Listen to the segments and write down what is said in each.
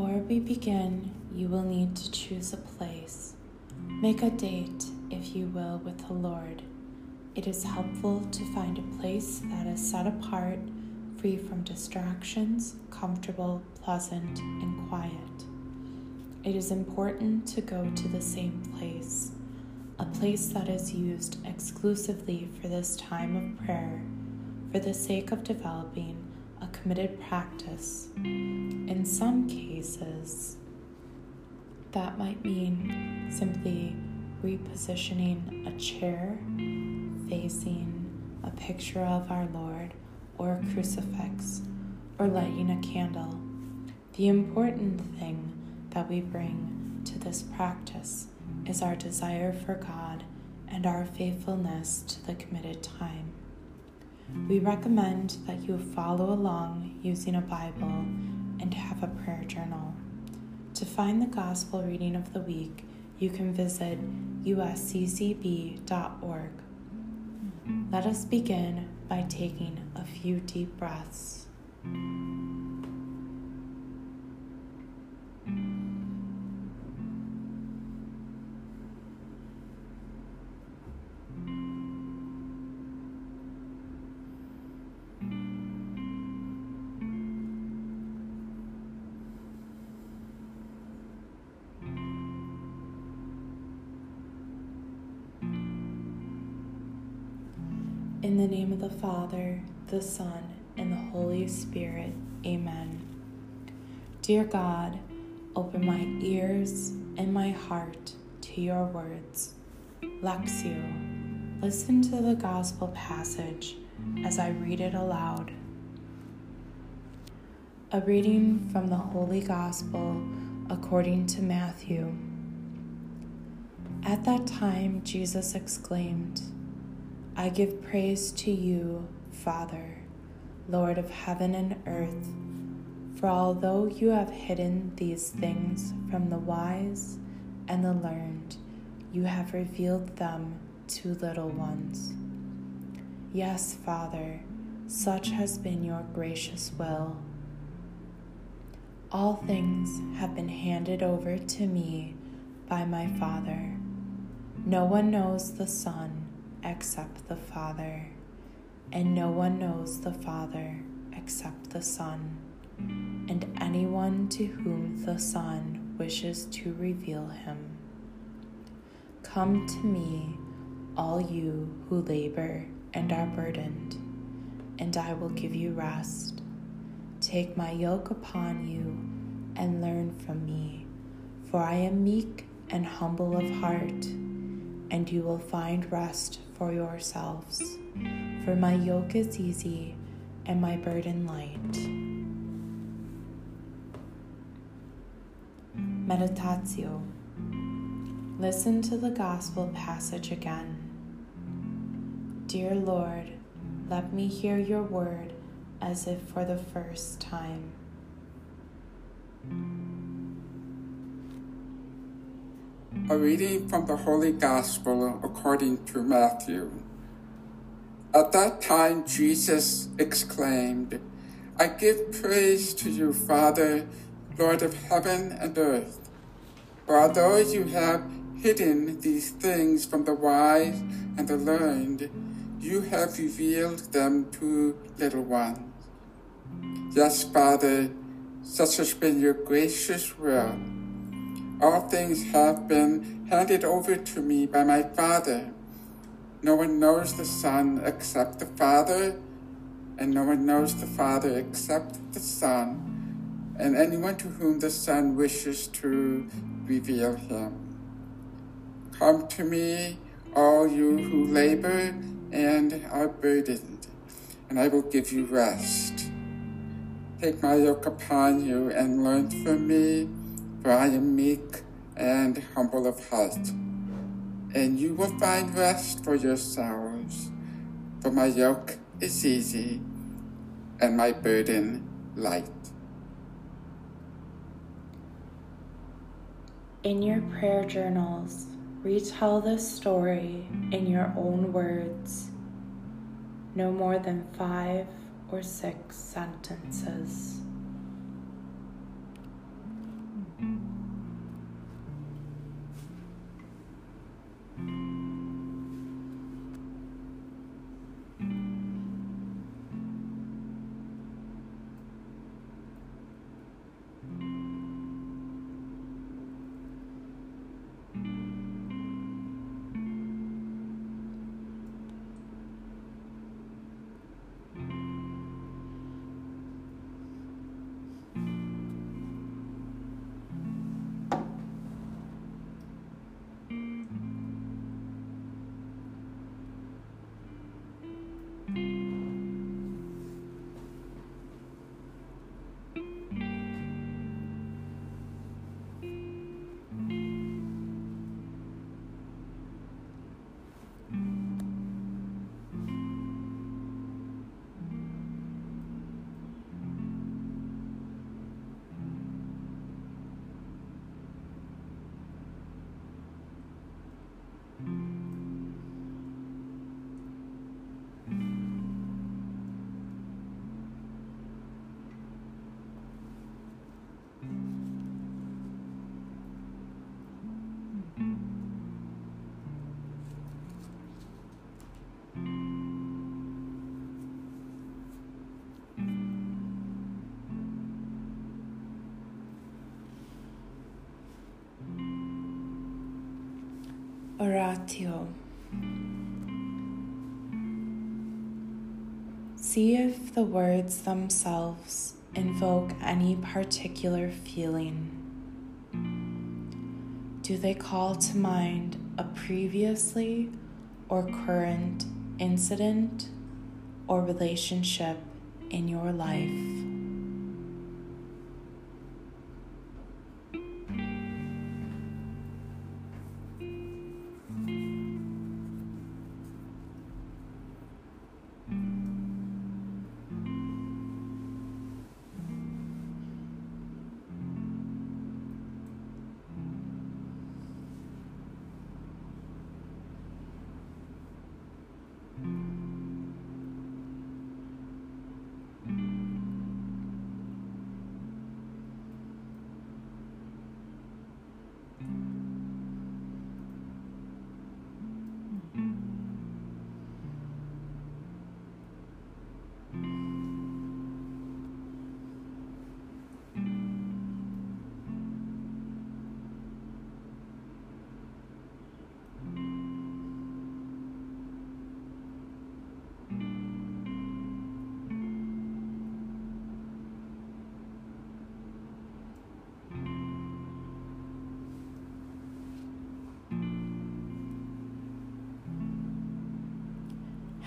Before we begin, you will need to choose a place. Make a date, if you will, with the Lord. It is helpful to find a place that is set apart, free from distractions, comfortable, pleasant, and quiet. It is important to go to the same place, a place that is used exclusively for this time of prayer, for the sake of developing committed practice. In some cases, that might mean simply repositioning a chair facing a picture of our Lord or a crucifix or lighting a candle. The important thing that we bring to this practice is our desire for God and our faithfulness to the committed time. We recommend that you follow along using a Bible and have a prayer journal. To find the Gospel reading of the week, you can visit usccb.org. Let us begin by taking a few deep breaths. In the name of the Father, the Son, and the Holy Spirit, amen. Dear God, open my ears and my heart to your words. Lectio. Listen to the Gospel passage as I read it aloud. A reading from the Holy Gospel according to Matthew. At that time, Jesus exclaimed, I give praise to you, Father, Lord of heaven and earth, for although you have hidden these things from the wise and the learned, you have revealed them to little ones. Yes, Father, such has been your gracious will. All things have been handed over to me by my Father. No one knows the Son except the Father, and no one knows the Father except the Son, and anyone to whom the Son wishes to reveal him. Come to me, all you who labor and are burdened, and I will give you rest. Take my yoke upon you and learn from me, for I am meek and humble of heart, and you will find rest for yourselves. For my yoke is easy and my burden light. Meditatio. Listen to the gospel passage again. Dear Lord, let me hear your word as if for the first time. A reading from the Holy Gospel according to Matthew. At that time, Jesus exclaimed, I give praise to you, Father, Lord of heaven and earth. For although you have hidden these things from the wise and the learned, you have revealed them to little ones. Yes, Father, such has been your gracious will. All things have been handed over to me by my Father. No one knows the Son except the Father, and no one knows the Father except the Son, and anyone to whom the Son wishes to reveal him. Come to me, all you who labor and are burdened, and I will give you rest. Take my yoke upon you and learn from me for I am meek and humble of heart, and you will find rest for your yourselves. For my yoke is easy and my burden light. In your prayer journals, retell this story in your own words, no more than five or six sentences. Oratio. See if the words themselves invoke any particular feeling. Do they call to mind a previously or current incident or relationship in your life?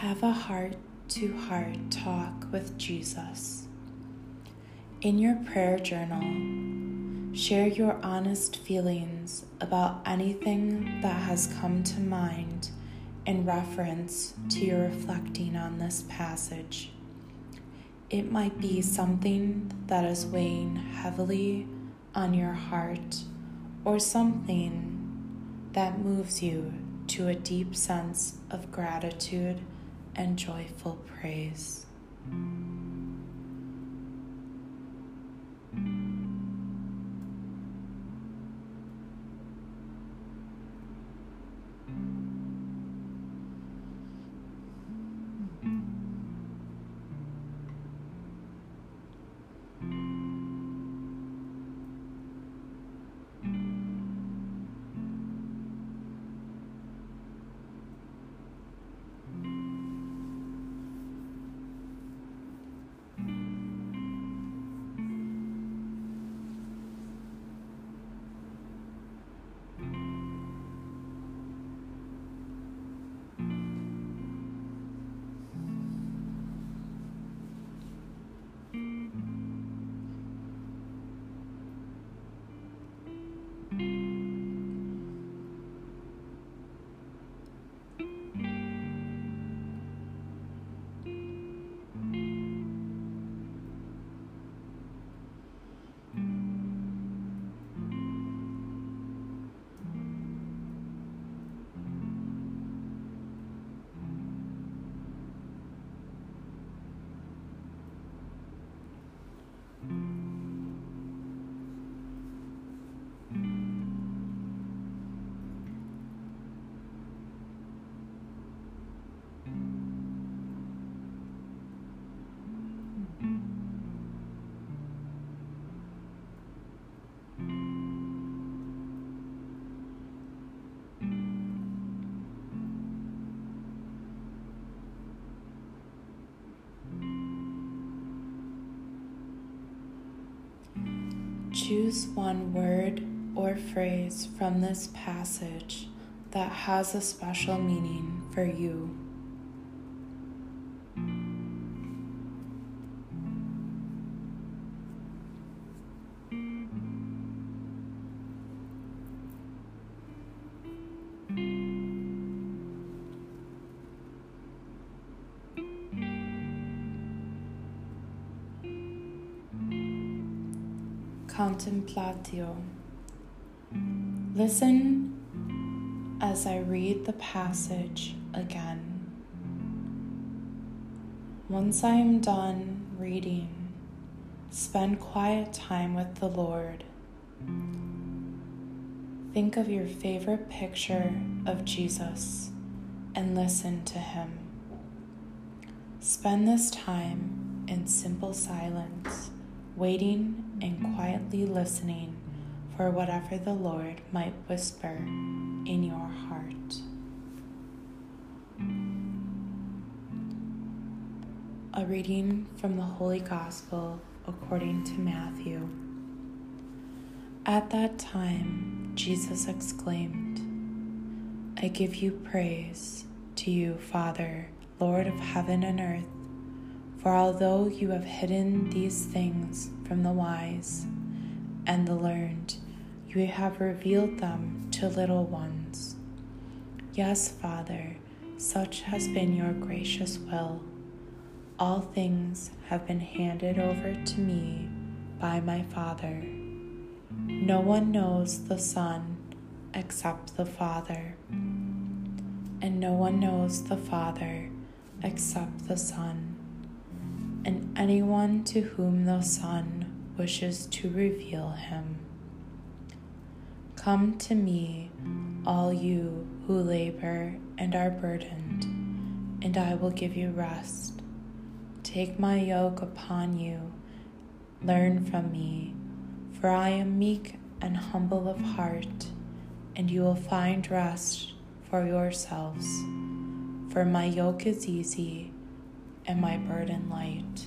Have a heart to heart talk with Jesus. In your prayer journal, share your honest feelings about anything that has come to mind in reference to your reflecting on this passage. It might be something that is weighing heavily on your heart or something that moves you to a deep sense of gratitude and joyful praise. Choose one word or phrase from this passage that has a special meaning for you. Contemplatio. Listen as I read the passage again. Once I am done reading, spend quiet time with the Lord. Think of your favorite picture of Jesus and listen to him. Spend this time in simple silence, waiting and quietly listening for whatever the Lord might whisper in your heart. A reading from the Holy Gospel according to Matthew. At that time, Jesus exclaimed, I give you praise to you, Father, Lord of heaven and earth, for although you have hidden these things from the wise and the learned, you have revealed them to little ones. Yes, Father, such has been your gracious will. All things have been handed over to me by my Father. No one knows the Son except the Father, and no one knows the Father except the Son, anyone to whom the Son wishes to reveal him. Come to me, all you who labor and are burdened, and I will give you rest. Take my yoke upon you. Learn from me, for I am meek and humble of heart, and you will find rest for yourselves. For my yoke is easy and my burden light.